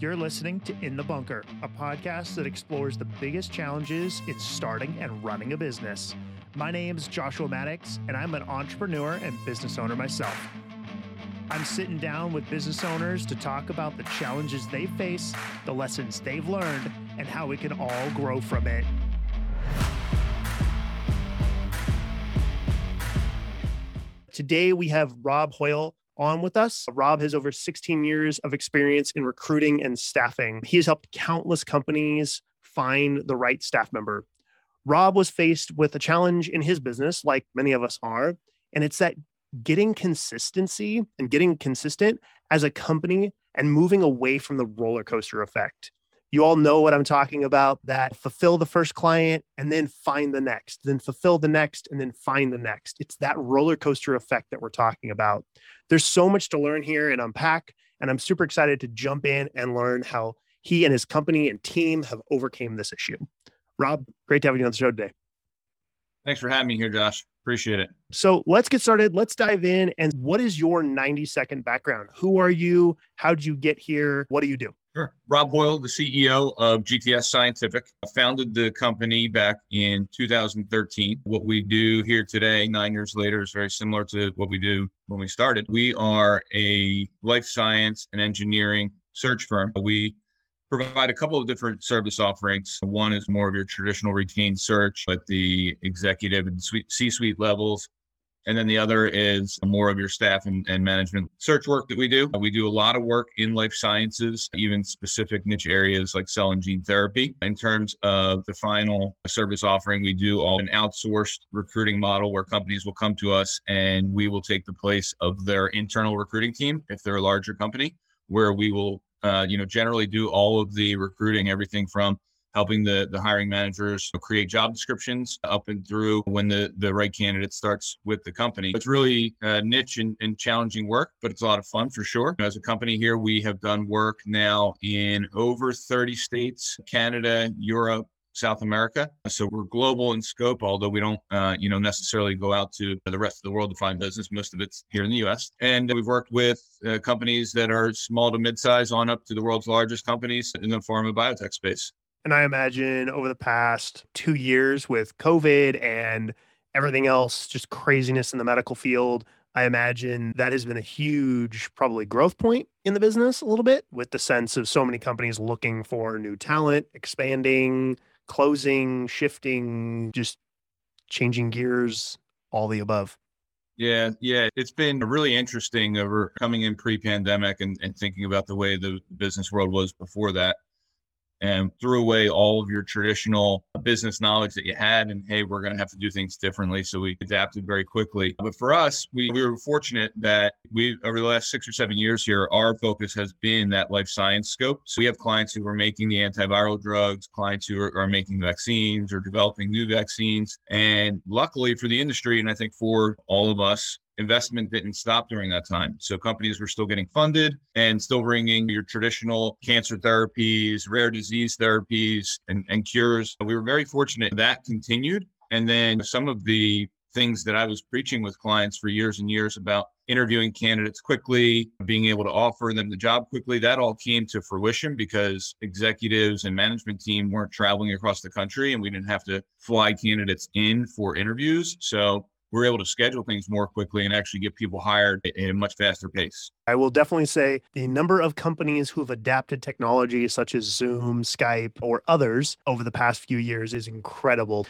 You're listening to In the Bunker, a podcast that explores the biggest challenges in starting and running a business. My name is Joshua Maddux, and I'm an entrepreneur and business owner myself. I'm sitting down with business owners to talk about the challenges they face, the lessons they've learned, and how we can all grow from it. Today, we have Robb Hoyle on with us. Robb has over 16 years of experience in recruiting and staffing. He has helped countless companies find the right staff member. Robb was faced with a challenge in his business, like many of us are, and it's that getting consistency and getting consistent as a company and moving away from the roller coaster effect. You all know what I'm talking about that fulfill the first client and then find the next, then fulfill the next and then find the next. It's that roller coaster effect that we're talking about. There's so much to learn here and unpack. And I'm super excited to jump in and learn how he and his company and team have overcame this issue. Robb, great to have you on the show today. Thanks for having me here, Josh. Appreciate it. So let's get started. Let's dive in. And what is your 90 second background? Who are you? How did you get here? What do you do? Sure. Robb Hoyle, the CEO of GTS Scientific, founded the company back in 2013. What we do here today, nine years later, is very similar to what we do when we started. We are a life science and engineering search firm. We provide a couple of different service offerings. One is more of your traditional routine search at the executive and C suite levels. And then the other is more of your staff and, and, management search work that we do. We do a lot of work in life sciences, even specific niche areas like cell and gene therapy. In terms of the final service offering, we do all an outsourced recruiting model where companies will come to us and we will take the place of their internal recruiting team if they're a larger company, where we will, uh, you know, generally do all of the recruiting, everything from helping the, the hiring managers create job descriptions up and through when the, the right candidate starts with the company. It's really uh, niche and, and challenging work, but it's a lot of fun for sure. As a company here, we have done work now in over 30 states, Canada, Europe, South America. So we're global in scope, although we don't, uh, you know, necessarily go out to the rest of the world to find business. Most of it's here in the U.S. And we've worked with uh, companies that are small to mid-size on up to the world's largest companies in the pharma biotech space. And I imagine over the past two years with COVID and everything else, just craziness in the medical field, I imagine that has been a huge, probably growth point in the business a little bit with the sense of so many companies looking for new talent, expanding, closing, shifting, just changing gears, all the above. Yeah, yeah. It's been really interesting over coming in pre pandemic and, and thinking about the way the business world was before that and threw away all of your traditional business knowledge that you had. And hey, we're going to have to do things differently. So we adapted very quickly. But for us, we, we were fortunate that we, over the last six or seven years here, our focus has been that life science scope. So we have clients who are making the antiviral drugs, clients who are, are making vaccines or developing new vaccines. And luckily for the industry, and I think for all of us, investment didn't stop during that time. So companies were still getting funded and still bringing your traditional cancer therapies, rare disease therapies, and, and cures. We were very fortunate that continued. And then some of the things that I was preaching with clients for years and years about interviewing candidates quickly, being able to offer them the job quickly, that all came to fruition because executives and management team weren't traveling across the country and we didn't have to fly candidates in for interviews. So we're able to schedule things more quickly and actually get people hired at a much faster pace. I will definitely say the number of companies who have adapted technology such as Zoom, Skype, or others over the past few years is incredible.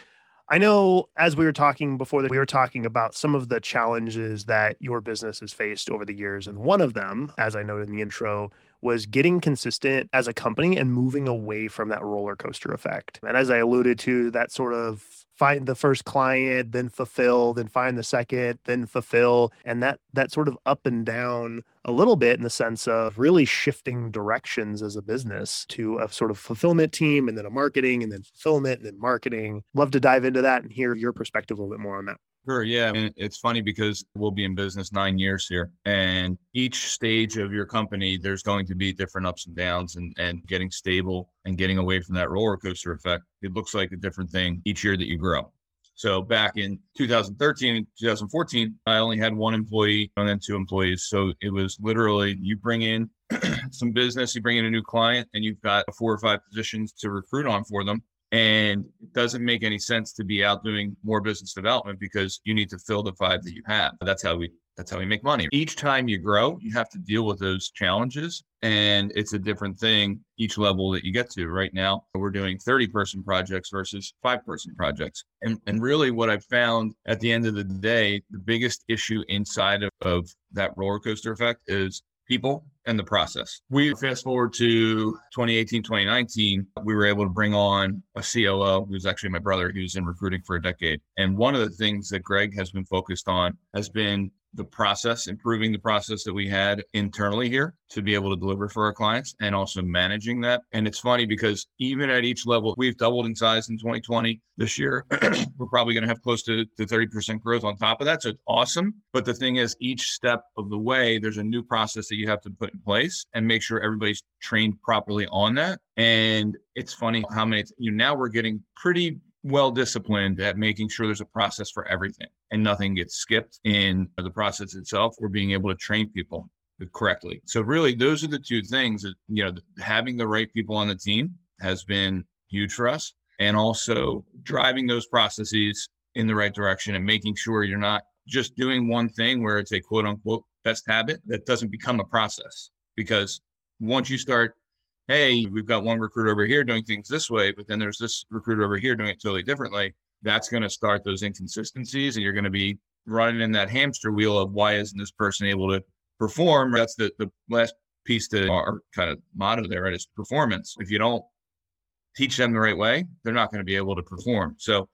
I know as we were talking before that we were talking about some of the challenges that your business has faced over the years. And one of them, as I noted in the intro, was getting consistent as a company and moving away from that roller coaster effect. And as I alluded to, that sort of find the first client, then fulfill, then find the second, then fulfill, and that that sort of up and down a little bit in the sense of really shifting directions as a business to a sort of fulfillment team and then a marketing and then fulfillment and then marketing. Love to dive into that and hear your perspective a little bit more on that. Sure. Yeah. And it's funny because we'll be in business nine years here. And each stage of your company, there's going to be different ups and downs and, and getting stable and getting away from that roller coaster effect. It looks like a different thing each year that you grow. So back in 2013 and 2014, I only had one employee and then two employees. So it was literally you bring in some business, you bring in a new client and you've got four or five positions to recruit on for them. And it doesn't make any sense to be out doing more business development because you need to fill the five that you have. That's how we that's how we make money. Each time you grow, you have to deal with those challenges. And it's a different thing each level that you get to. Right now, we're doing 30 person projects versus five person projects. And, and really, what I've found at the end of the day, the biggest issue inside of, of that roller coaster effect is people and the process. We fast forward to 2018, 2019, we were able to bring on a COO who's actually my brother, who's in recruiting for a decade. And one of the things that Greg has been focused on has been the process, improving the process that we had internally here to be able to deliver for our clients and also managing that. And it's funny because even at each level, we've doubled in size in 2020. This year, we're probably going to have close to, to 30% growth on top of that. So it's awesome. But the thing is, each step of the way, there's a new process that you have to put in place and make sure everybody's trained properly on that. And it's funny how many, you know, now we're getting pretty well disciplined at making sure there's a process for everything and nothing gets skipped in the process itself or being able to train people correctly. So really those are the two things that you know having the right people on the team has been huge for us and also driving those processes in the right direction and making sure you're not just doing one thing where it's a quote unquote best habit that doesn't become a process because once you start hey, we've got one recruiter over here doing things this way, but then there's this recruiter over here doing it totally differently. That's going to start those inconsistencies, and you're going to be running in that hamster wheel of why isn't this person able to perform? That's the, the last piece to our kind of motto there, right? Is performance. If you don't teach them the right way, they're not going to be able to perform. So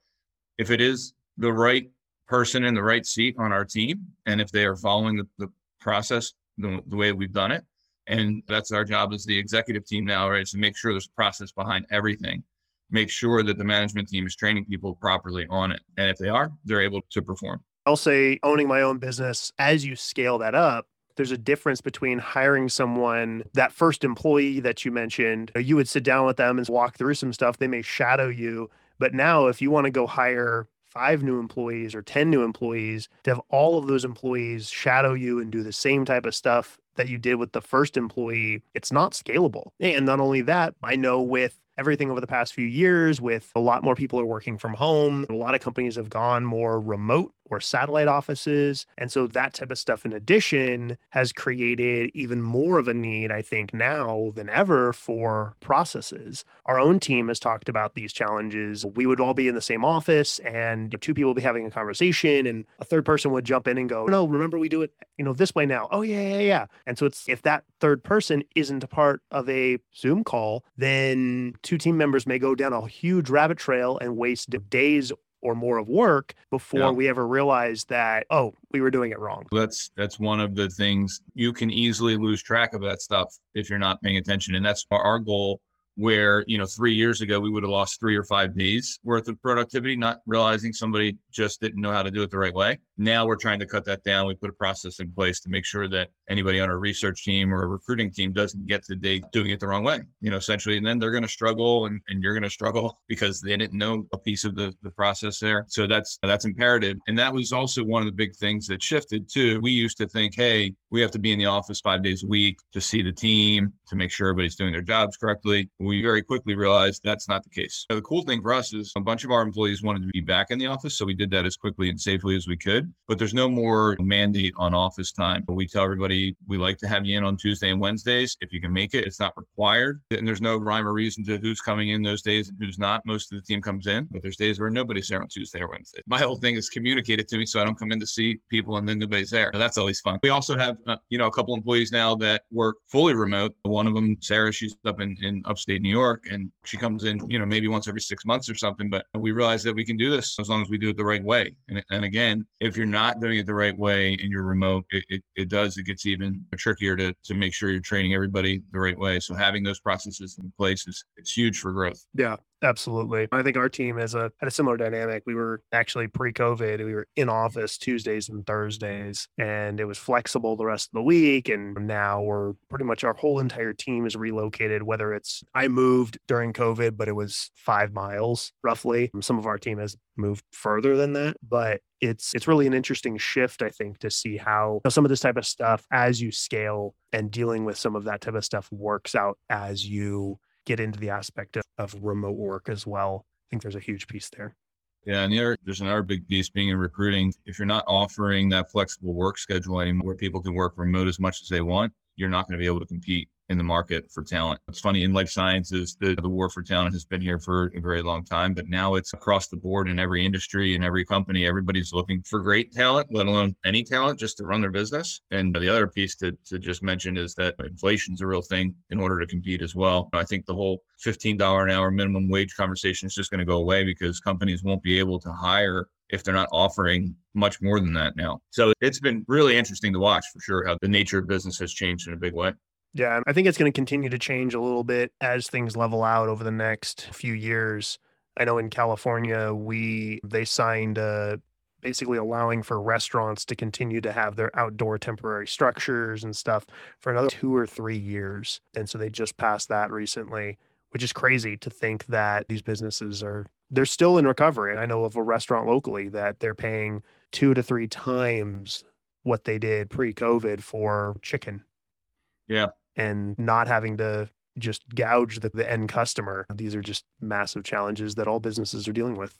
if it is the right person in the right seat on our team, and if they are following the, the process the, the way we've done it, and that's our job as the executive team now, right? Is to make sure there's a process behind everything. Make sure that the management team is training people properly on it. And if they are, they're able to perform. I'll say owning my own business, as you scale that up, there's a difference between hiring someone, that first employee that you mentioned, you would sit down with them and walk through some stuff. They may shadow you. But now, if you want to go hire five new employees or 10 new employees, to have all of those employees shadow you and do the same type of stuff that you did with the first employee, it's not scalable. And not only that, I know with everything over the past few years, with a lot more people are working from home, a lot of companies have gone more remote or satellite offices. And so that type of stuff, in addition, has created even more of a need, I think, now than ever for processes. Our own team has talked about these challenges. We would all be in the same office and two people would be having a conversation and a third person would jump in and go, No, remember we do it, you know, this way now. Oh, yeah, yeah, yeah. And so it's if that third person isn't a part of a Zoom call, then two team members may go down a huge rabbit trail and waste days or more of work before yeah. we ever realized that oh we were doing it wrong that's that's one of the things you can easily lose track of that stuff if you're not paying attention and that's our goal where you know three years ago we would have lost three or five days worth of productivity not realizing somebody just didn't know how to do it the right way. Now we're trying to cut that down. We put a process in place to make sure that anybody on our research team or a recruiting team doesn't get to day doing it the wrong way you know essentially and then they're going to struggle and, and you're going to struggle because they didn't know a piece of the, the process there. So that's that's imperative. And that was also one of the big things that shifted too. We used to think hey we have to be in the office five days a week to see the team to make sure everybody's doing their jobs correctly we very quickly realized that's not the case. the cool thing for us is a bunch of our employees wanted to be back in the office. So we did that as quickly and safely as we could. But there's no more mandate on office time. But we tell everybody we like to have you in on Tuesday and Wednesdays. If you can make it, it's not required. And there's no rhyme or reason to who's coming in those days and who's not. Most of the team comes in, but there's days where nobody's there on Tuesday or Wednesday. My whole thing is communicate it to me so I don't come in to see people and then nobody's there. So that's always fun. We also have, uh, you know, a couple employees now that work fully remote. One of them, Sarah, she's up in, in upstate New York and she comes in, you know, maybe once every six months or something. But we realize that we can do this as long as we do it the right way. And, and again, if you're not doing it the right way and you're remote, it, it, it does, it gets even trickier to, to make sure you're training everybody the right way. So having those processes in place is it's huge for growth. Yeah. Absolutely. I think our team has a had a similar dynamic. We were actually pre-COVID, we were in office Tuesdays and Thursdays, and it was flexible the rest of the week. And now we're pretty much our whole entire team is relocated, whether it's I moved during COVID, but it was five miles roughly. Um, some of our team has moved further than that, but it's it's really an interesting shift, I think, to see how you know, some of this type of stuff as you scale and dealing with some of that type of stuff works out as you get into the aspect of, of remote work as well. I think there's a huge piece there. Yeah, and there, there's another big piece being in recruiting. If you're not offering that flexible work schedule anymore, where people can work remote as much as they want, you're not going to be able to compete in the market for talent. It's funny in life sciences, the, the war for talent has been here for a very long time, but now it's across the board in every industry and every company. Everybody's looking for great talent, let alone any talent just to run their business. And the other piece to, to just mention is that inflation is a real thing in order to compete as well. I think the whole $15 an hour minimum wage conversation is just going to go away because companies won't be able to hire if they're not offering much more than that now. So it's been really interesting to watch for sure how the nature of business has changed in a big way. Yeah, I think it's going to continue to change a little bit as things level out over the next few years. I know in California, we they signed uh, basically allowing for restaurants to continue to have their outdoor temporary structures and stuff for another two or three years. And so they just passed that recently, which is crazy to think that these businesses are they're still in recovery. And I know of a restaurant locally that they're paying two to three times what they did pre-COVID for chicken. Yeah and not having to just gouge the, the end customer. These are just massive challenges that all businesses are dealing with.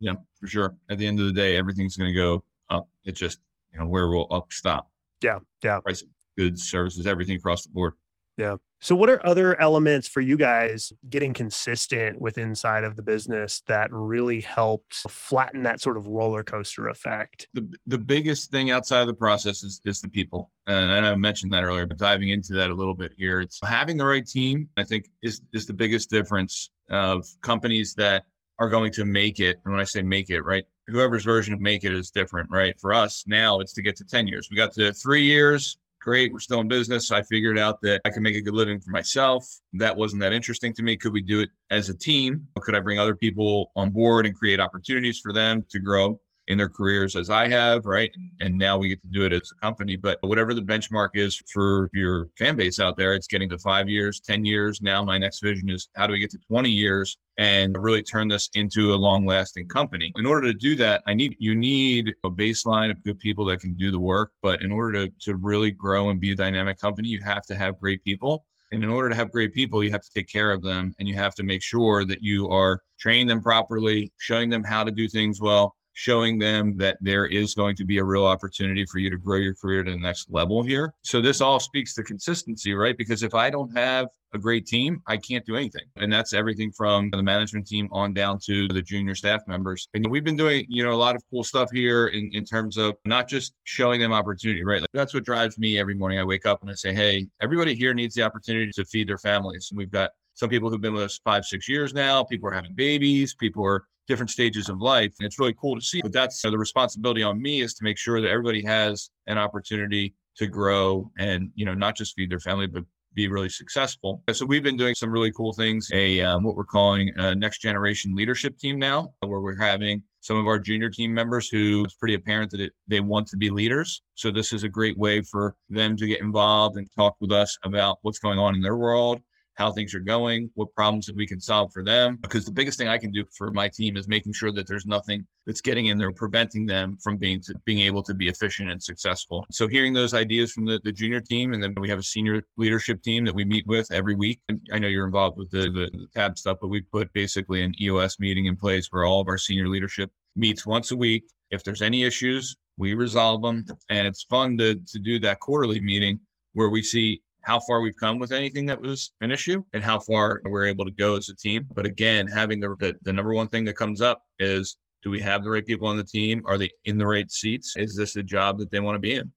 Yeah, for sure. At the end of the day, everything's going to go up. It's just, you know, where will up stop? Yeah. Yeah. Price goods, services, everything across the board. Yeah. So, what are other elements for you guys getting consistent with inside of the business that really helped flatten that sort of roller coaster effect? The the biggest thing outside of the process is, is the people, and I mentioned that earlier, but diving into that a little bit here, it's having the right team. I think is is the biggest difference of companies that are going to make it. And when I say make it, right, whoever's version of make it is different, right? For us now, it's to get to ten years. We got to three years great. We're still in business. I figured out that I can make a good living for myself. That wasn't that interesting to me. Could we do it as a team? Could I bring other people on board and create opportunities for them to grow? In their careers as I have, right? And now we get to do it as a company. But whatever the benchmark is for your fan base out there, it's getting to five years, 10 years. Now, my next vision is how do we get to 20 years and really turn this into a long lasting company? In order to do that, I need, you need a baseline of good people that can do the work. But in order to, to really grow and be a dynamic company, you have to have great people. And in order to have great people, you have to take care of them and you have to make sure that you are training them properly, showing them how to do things well, showing them that there is going to be a real opportunity for you to grow your career to the next level here. So this all speaks to consistency, right? Because if I don't have a great team, I can't do anything. And that's everything from the management team on down to the junior staff members. And we've been doing, you know, a lot of cool stuff here in, in terms of not just showing them opportunity, right? Like that's what drives me every morning. I wake up and I say, hey, everybody here needs the opportunity to feed their families. And we've got some people who've been with us five, six years now. People are having babies. People are different stages of life. And it's really cool to see. But that's you know, the responsibility on me is to make sure that everybody has an opportunity to grow and, you know, not just feed their family, but be really successful. So we've been doing some really cool things. A um, what we're calling a next generation leadership team now, where we're having some of our junior team members who it's pretty apparent that it, they want to be leaders. So this is a great way for them to get involved and talk with us about what's going on in their world how things are going, what problems that we can solve for them. Because the biggest thing I can do for my team is making sure that there's nothing that's getting in there preventing them from being to, being able to be efficient and successful. So hearing those ideas from the, the junior team, and then we have a senior leadership team that we meet with every week. And I know you're involved with the, the, the tab stuff, but we put basically an EOS meeting in place where all of our senior leadership meets once a week. If there's any issues, we resolve them. And it's fun to, to do that quarterly meeting where we see how far we've come with anything that was an issue and how far we're able to go as a team. But again, having the, the, the number one thing that comes up is do we have the right people on the team? Are they in the right seats? Is this the job that they want to be in?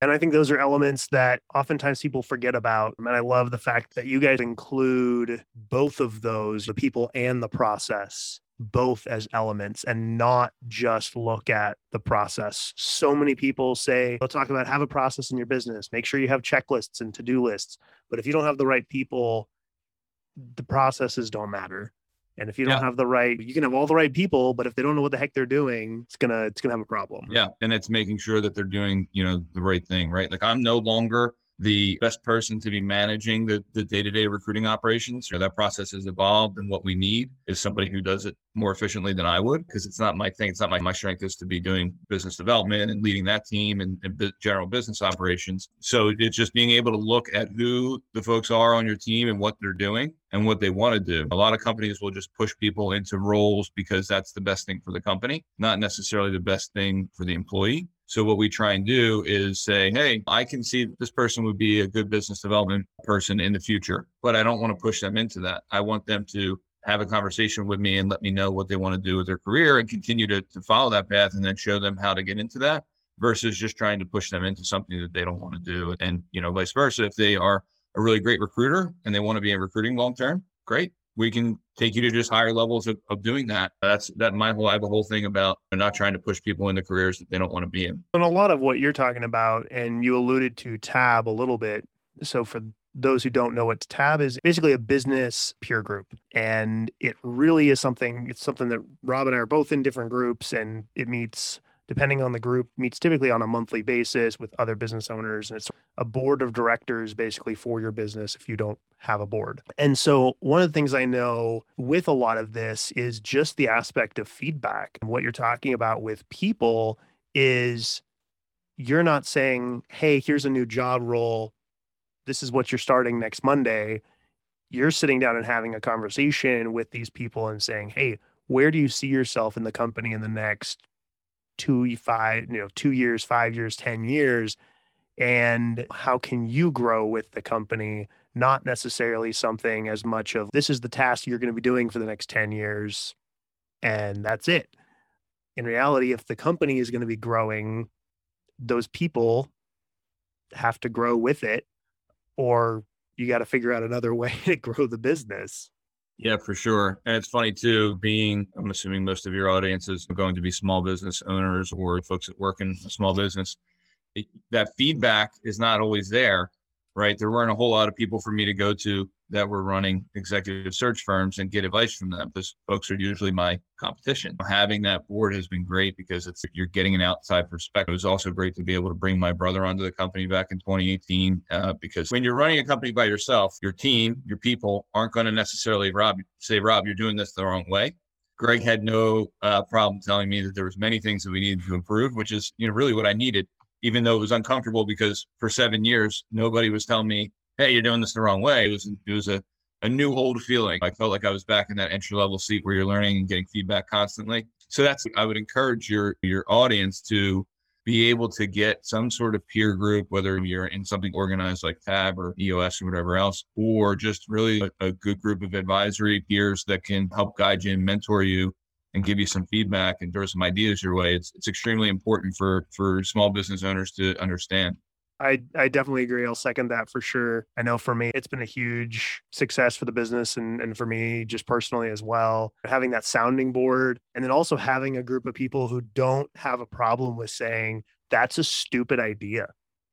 And I think those are elements that oftentimes people forget about. And I love the fact that you guys include both of those, the people and the process both as elements and not just look at the process. So many people say, they'll talk about have a process in your business, make sure you have checklists and to do lists. But if you don't have the right people, the processes don't matter. And if you don't Yeah. have the right, you can have all the right people, but if they don't know what the heck they're doing, it's gonna it's gonna have a problem. Yeah. And it's making sure that they're doing, you know, the right thing, right? Like I'm no longer the best person to be managing the, the day-to-day recruiting operations. Know, that process has evolved and what we need is somebody who does it more efficiently than I would because it's not my thing. It's not my, my strength is to be doing business development and leading that team and, and general business operations. So it's just being able to look at who the folks are on your team and what they're doing and what they want to do. A lot of companies will just push people into roles because that's the best thing for the company, not necessarily the best thing for the employee. So what we try and do is say, hey, I can see that this person would be a good business development person in the future, but I don't want to push them into that. I want them to have a conversation with me and let me know what they want to do with their career and continue to, to follow that path and then show them how to get into that versus just trying to push them into something that they don't want to do. And, you know, vice versa. If they are a really great recruiter and they want to be in recruiting long term, great. We can take you to just higher levels of, of doing that. That's that my whole I have a whole thing about not trying to push people into careers that they don't want to be in. And a lot of what you're talking about, and you alluded to Tab a little bit. So for those who don't know what Tab is, basically a business peer group. And it really is something, it's something that Robb and I are both in different groups and it meets depending on the group, meets typically on a monthly basis with other business owners. And it's a board of directors basically for your business if you don't have a board. And so, one of the things I know with a lot of this is just the aspect of feedback. And what you're talking about with people is you're not saying, hey, here's a new job role. This is what you're starting next Monday. You're sitting down and having a conversation with these people and saying, hey, where do you see yourself in the company in the next two, five, you know, two years, five years, 10 years? And how can you grow with the company? Not necessarily something as much of this is the task you're going to be doing for the next 10 years, and that's it. In reality, if the company is going to be growing, those people have to grow with it, or you got to figure out another way to grow the business. Yeah, for sure. And it's funny too, being, I'm assuming most of your audience is going to be small business owners or folks that work in a small business. It, that feedback is not always there, right? There weren't a whole lot of people for me to go to that were running executive search firms and get advice from them. Those folks are usually my competition. Having that board has been great because it's you're getting an outside perspective. It was also great to be able to bring my brother onto the company back in 2018 uh, because when you're running a company by yourself, your team, your people aren't going to necessarily Robb say, Robb, you're doing this the wrong way. Greg had no uh, problem telling me that there was many things that we needed to improve, which is you know really what I needed, even though it was uncomfortable because for seven years nobody was telling me hey, you're doing this the wrong way. It was it was a a new old feeling. I felt like I was back in that entry level seat where you're learning and getting feedback constantly. So that's I would encourage your your audience to be able to get some sort of peer group, whether you're in something organized like Tab or EOS or whatever else, or just really a, a good group of advisory peers that can help guide you and mentor you and give you some feedback and throw some ideas your way. It's it's extremely important for for small business owners to understand. I, I definitely agree. I'll second that for sure. I know for me, it's been a huge success for the business and, and for me just personally as well. Having that sounding board and then also having a group of people who don't have a problem with saying, that's a stupid idea.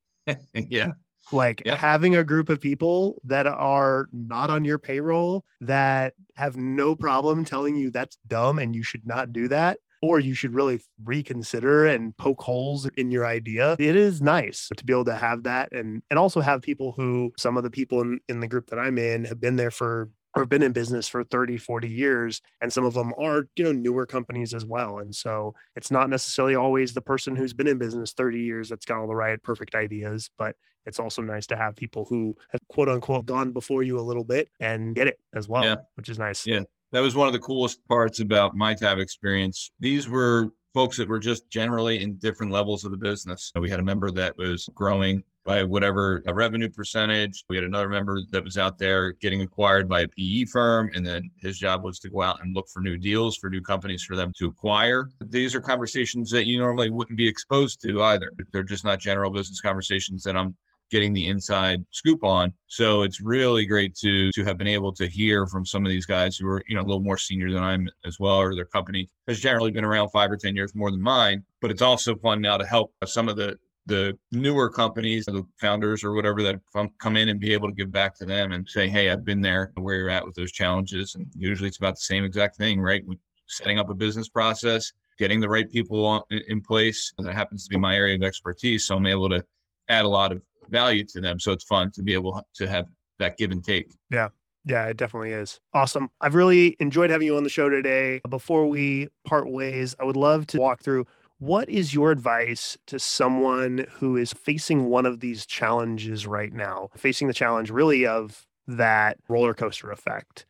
yeah. Like Yeah. having a group of people that are not on your payroll that have no problem telling you that's dumb and you should not do that or you should really reconsider and poke holes in your idea. It is nice to be able to have that and and also have people who some of the people in, in the group that I'm in have been there for or been in business for 30 40 years and some of them are you know newer companies as well and so it's not necessarily always the person who's been in business 30 years that's got all the right perfect ideas but it's also nice to have people who have quote unquote gone before you a little bit and get it as well Yeah. which is nice Yeah. That was one of the coolest parts about my tab experience. These were folks that were just generally in different levels of the business. We had a member that was growing by whatever a revenue percentage. We had another member that was out there getting acquired by a PE firm. And then his job was to go out and look for new deals for new companies for them to acquire. These are conversations that you normally wouldn't be exposed to either. They're just not general business conversations that I'm getting the inside scoop on. So it's really great to to have been able to hear from some of these guys who are, you know, a little more senior than I'm as well, or their company has generally been around five or 10 years more than mine. But it's also fun now to help some of the the newer companies, the founders or whatever that come in and be able to give back to them and say, Hey, I've been there where you're at with those challenges. And usually it's about the same exact thing, right? Setting up a business process, getting the right people in place. That happens to be my area of expertise. So I'm able to add a lot of value to them. So it's fun to be able to have that give and take. Yeah. Yeah, it definitely is. Awesome. I've really enjoyed having you on the show today. Before we part ways, I would love to walk through what is your advice to someone who is facing one of these challenges right now, facing the challenge really of that roller coaster effect?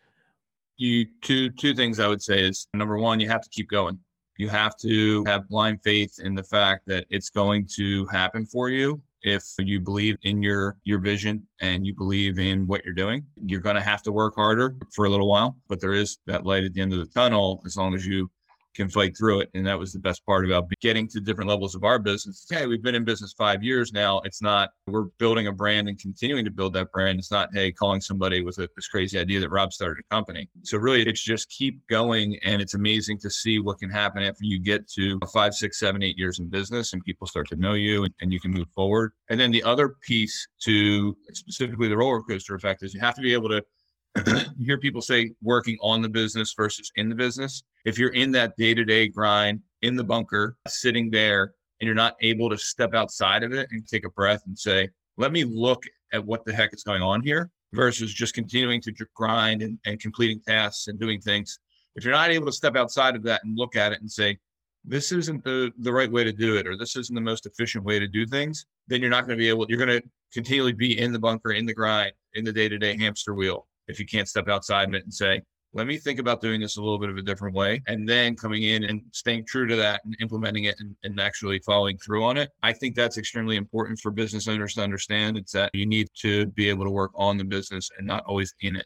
You two two things I would say is number one, you have to keep going. You have to have blind faith in the fact that it's going to happen for you if you believe in your your vision and you believe in what you're doing you're going to have to work harder for a little while but there is that light at the end of the tunnel as long as you can fight through it. And that was the best part about getting to different levels of our business. Hey, we've been in business five years now. It's not, we're building a brand and continuing to build that brand. It's not, hey, calling somebody with a, this crazy idea that Robb started a company. So really, it's just keep going. And it's amazing to see what can happen after you get to five, six, seven, eight years in business and people start to know you and, and you can move forward. And then the other piece to specifically the roller coaster effect is you have to be able to you hear people say working on the business versus in the business. If you're in that day to day grind in the bunker, sitting there, and you're not able to step outside of it and take a breath and say, let me look at what the heck is going on here versus just continuing to grind and, and completing tasks and doing things. If you're not able to step outside of that and look at it and say, this isn't the, the right way to do it, or this isn't the most efficient way to do things, then you're not going to be able, you're going to continually be in the bunker, in the grind, in the day to day hamster wheel if you can't step outside of it and say, let me think about doing this a little bit of a different way and then coming in and staying true to that and implementing it and, and, actually following through on it i think that's extremely important for business owners to understand. It's that you need to be able to work on the business and not always in it.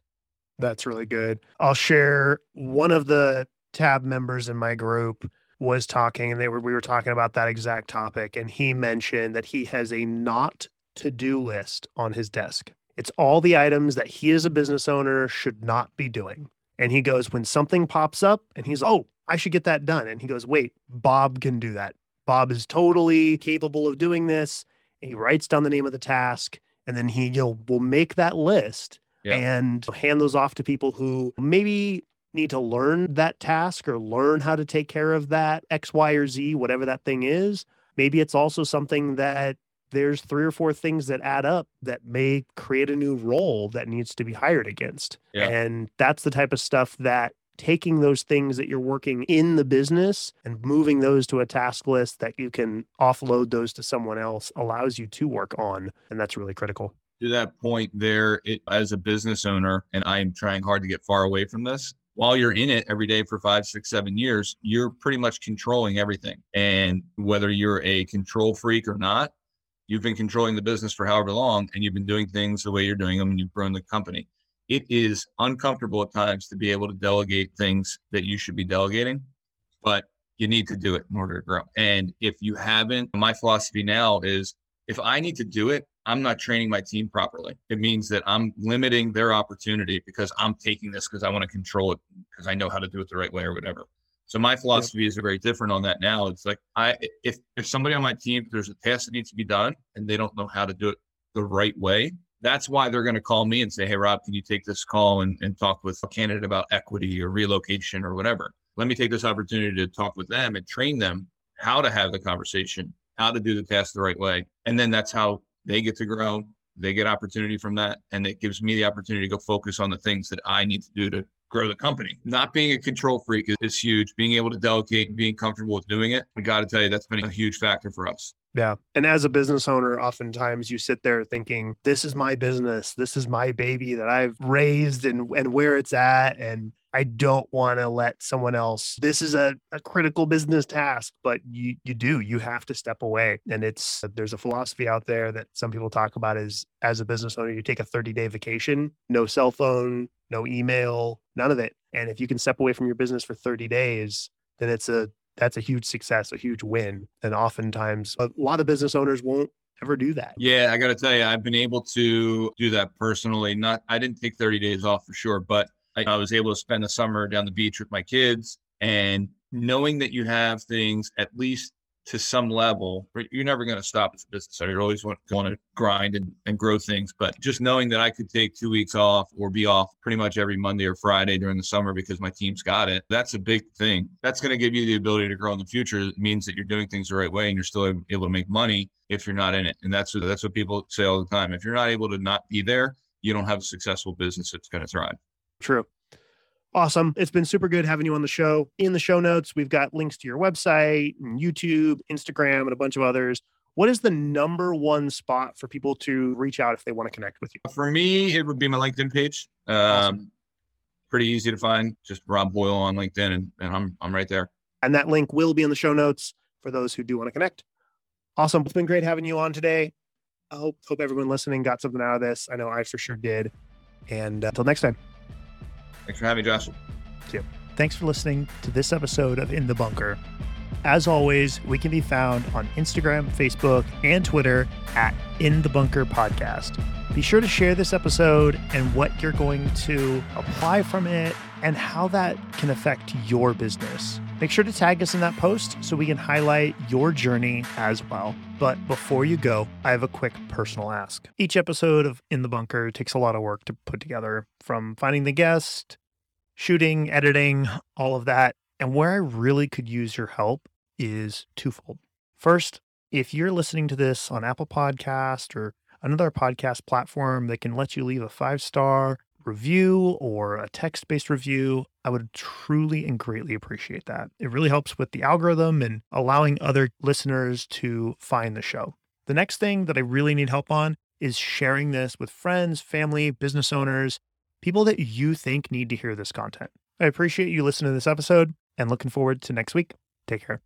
That's really good. I'll share one of the tab members in my group was talking and they were we were talking about that exact topic and he mentioned that he has a not to do list on his desk it's all the items that he as a business owner should not be doing. And he goes, when something pops up and he's, oh, I should get that done. And he goes, wait, Bob can do that. Bob is totally capable of doing this. And he writes down the name of the task and then he you know, will make that list yeah. and hand those off to people who maybe need to learn that task or learn how to take care of that X, Y, or Z, whatever that thing is. Maybe it's also something that there's three or four things that add up that may create a new role that needs to be hired against. Yeah. And that's the type of stuff that taking those things that you're working in the business and moving those to a task list that you can offload those to someone else allows you to work on. And that's really critical. To that point, there, it, as a business owner, and I am trying hard to get far away from this, while you're in it every day for five, six, seven years, you're pretty much controlling everything. And whether you're a control freak or not, you've been controlling the business for however long and you've been doing things the way you're doing them and you've grown the company. It is uncomfortable at times to be able to delegate things that you should be delegating, but you need to do it in order to grow. And if you haven't, my philosophy now is if I need to do it, I'm not training my team properly. It means that I'm limiting their opportunity because I'm taking this because I want to control it because I know how to do it the right way or whatever. So my philosophy is very different on that now. It's like I if if somebody on my team there's a task that needs to be done and they don't know how to do it the right way, that's why they're going to call me and say, Hey Robb, can you take this call and, and talk with a candidate about equity or relocation or whatever? Let me take this opportunity to talk with them and train them how to have the conversation, how to do the task the right way. And then that's how they get to grow. They get opportunity from that. And it gives me the opportunity to go focus on the things that I need to do to grow the company. Not being a control freak is, is huge. Being able to delegate and being comfortable with doing it, I got to tell you, that's been a huge factor for us. Yeah. And as a business owner, oftentimes you sit there thinking, this is my business. This is my baby that I've raised and, and where it's at. And I don't want to let someone else. This is a, a critical business task, but you you do. You have to step away. And it's there's a philosophy out there that some people talk about is as a business owner, you take a 30 day vacation, no cell phone, no email, none of it. And if you can step away from your business for 30 days, then it's a that's a huge success, a huge win. And oftentimes a lot of business owners won't ever do that. Yeah, I got to tell you, I've been able to do that personally. Not, I didn't take 30 days off for sure, but I, I was able to spend the summer down the beach with my kids and knowing that you have things at least to some level, you're never going to stop as a business owner. You always want, to grind and, and grow things. But just knowing that I could take two weeks off or be off pretty much every Monday or Friday during the summer because my team's got it, that's a big thing. That's going to give you the ability to grow in the future. It means that you're doing things the right way and you're still able to make money if you're not in it. And that's that's what people say all the time. If you're not able to not be there, you don't have a successful business that's going to thrive. True. Awesome. It's been super good having you on the show. In the show notes, we've got links to your website, YouTube, Instagram, and a bunch of others. What is the number one spot for people to reach out if they want to connect with you? For me, it would be my LinkedIn page. Um, awesome. Pretty easy to find. Just Robb Hoyle on LinkedIn, and, and I'm I'm right there. And that link will be in the show notes for those who do want to connect. Awesome. It's been great having you on today. I hope hope everyone listening got something out of this. I know I for sure did. And uh, until next time. Thanks for having me, Josh. See you. Thanks for listening to this episode of In the Bunker. As always, we can be found on Instagram, Facebook, and Twitter at In the Bunker Podcast. Be sure to share this episode and what you're going to apply from it and how that can affect your business. Make sure to tag us in that post so we can highlight your journey as well. But before you go, I have a quick personal ask. Each episode of In the Bunker takes a lot of work to put together from finding the guest, shooting, editing, all of that. And where I really could use your help is twofold. First, if you're listening to this on Apple Podcast or another podcast platform that can let you leave a five star review or a text based review, I would truly and greatly appreciate that. It really helps with the algorithm and allowing other listeners to find the show. The next thing that I really need help on is sharing this with friends, family, business owners, people that you think need to hear this content. I appreciate you listening to this episode and looking forward to next week. Take care.